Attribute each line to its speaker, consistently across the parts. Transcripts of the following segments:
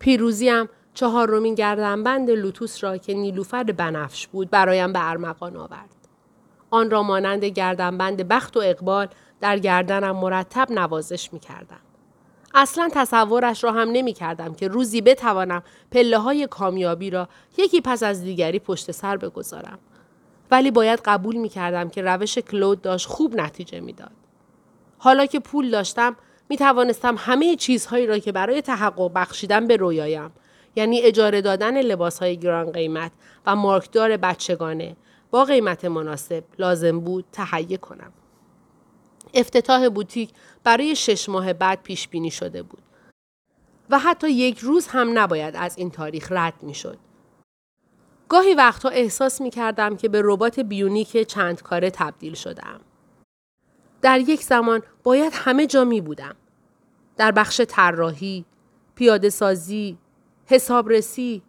Speaker 1: پیروزیم چهارمین گردنبند لوتوس را که نیلوفر بنفش بود برایم به ارمغان آورد. آن را مانند گردنبند بخت و اقبال در گردنم مرتب نوازش می کردم. اصلا تصورش را هم نمی کردم که روزی بتوانم پله های کامیابی را یکی پس از دیگری پشت سر بگذارم. ولی باید قبول می کردم که روش کلود داشت خوب نتیجه می‌داد. حالا که پول داشتم می توانستم همه چیزهایی را که برای تحقق بخشیدن به رویایم یعنی اجاره دادن لباس های گران قیمت و مارکدار بچگانه با قیمت مناسب لازم بود تهیه کنم. افتتاح بوتیک برای شش ماه بعد پیش بینی شده بود. و حتی یک روز هم نباید از این تاریخ رد می شد. گاهی وقتها احساس می کردم که به ربات بیونیک چند کاره تبدیل شدم. در یک زمان باید همه جا می بودم. در بخش طراحی، پیاده سازی، حسابرسی.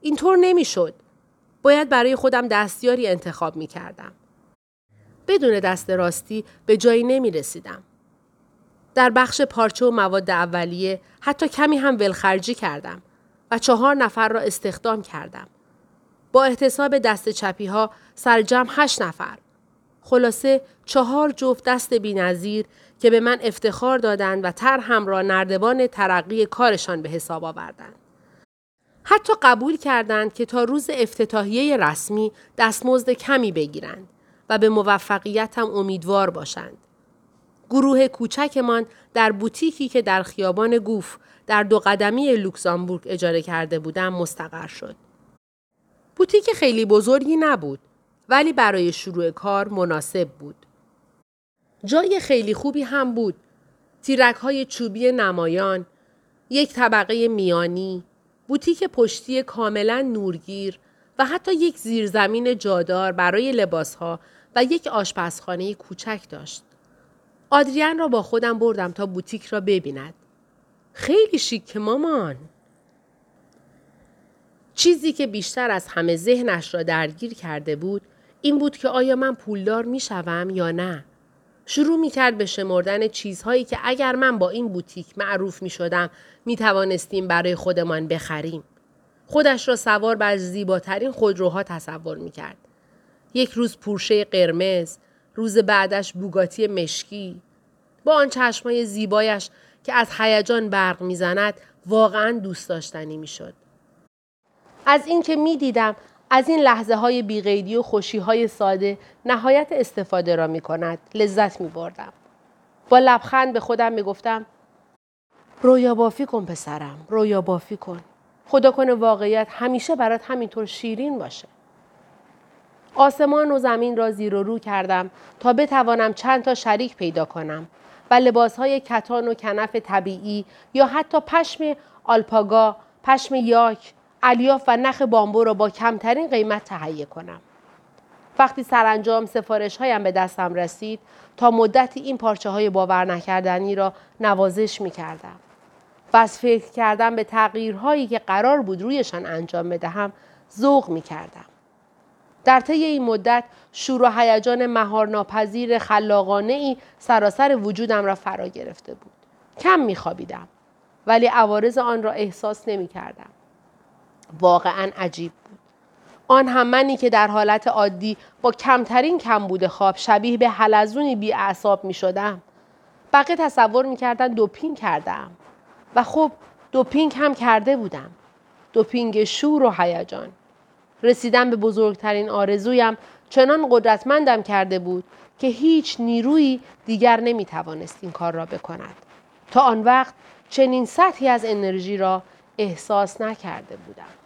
Speaker 1: اینطور نمی شد. باید برای خودم دستیاری انتخاب می کردم. بدون دست راستی به جایی نمی رسیدم. در بخش پارچه و مواد اولیه حتی کمی هم ولخرجی کردم و چهار نفر را استخدام کردم. با احتساب دست چپی ها سرجم هشت نفر. خلاصه چهار جفت دست بینظیر که به من افتخار دادند و هم را نردبان ترقی کارشان به حساب آوردند. حتی قبول کردند که تا روز افتتاحیه رسمی دستمزد کمی بگیرند و به موفقیت هم امیدوار باشند. گروه کوچکمان در بوتیکی که در خیابان گوف در دو قدمی لوکزامبورگ اجاره کرده بودم مستقر شد. بوتیک خیلی بزرگی نبود ولی برای شروع کار مناسب بود. جای خیلی خوبی هم بود. تیرک های چوبی نمایان، یک طبقه میانی، بوتیک پشتی کاملا نورگیر و حتی یک زیرزمین جادار برای لباسها و یک آشپزخانه کوچک داشت. آدریان را با خودم بردم تا بوتیک را ببیند. خیلی شیک مامان. چیزی که بیشتر از همه ذهنش را درگیر کرده بود این بود که آیا من پولدار می شوم یا نه. شروع می کرد به شمردن چیزهایی که اگر من با این بوتیک معروف می شدم می توانستیم برای خودمان بخریم. خودش را سوار بر زیباترین خودروها تصور می کرد. یک روز پورشه قرمز، روز بعدش بوگاتی مشکی. با آن چشمای زیبایش که از هیجان برق می‌زند واقعا دوست داشتنی می‌شد. از اینکه می‌دیدم از این لحظه های بیقیدی و خوشی های ساده نهایت استفاده را می کند. لذت می بردم. با لبخند به خودم می گفتم رویا بافی کن پسرم. رویا بافی کن. خدا کنه واقعیت همیشه برات همینطور شیرین باشه. آسمان و زمین را زیر و رو کردم تا بتوانم چند تا شریک پیدا کنم و لباس های کتان و کنف طبیعی یا حتی پشم آلپاگا، پشم یاک، الیاف و نخ بامبو را با کمترین قیمت تهیه کنم. وقتی سرانجام سفارش هایم به دستم رسید تا مدتی این پارچه های باور نکردنی را نوازش می کردم. و از فکر کردم به تغییرهایی که قرار بود رویشان انجام بدهم ذوق می کردم. در طی این مدت شور و هیجان مهارناپذیر خلاقانه ای سراسر وجودم را فرا گرفته بود. کم می خوابیدم ولی عوارض آن را احساس نمی کردم. واقعا عجیب بود. آن هم منی که در حالت عادی با کمترین کمبود خواب شبیه به حلزونی بی اعصاب می شدم. بقیه تصور می کردن دوپینگ کردم. و خب دوپینگ هم کرده بودم. دوپینگ شور و هیجان. رسیدن به بزرگترین آرزویم چنان قدرتمندم کرده بود که هیچ نیرویی دیگر نمی توانست این کار را بکند. تا آن وقت چنین سطحی از انرژی را احساس نکرده بودم.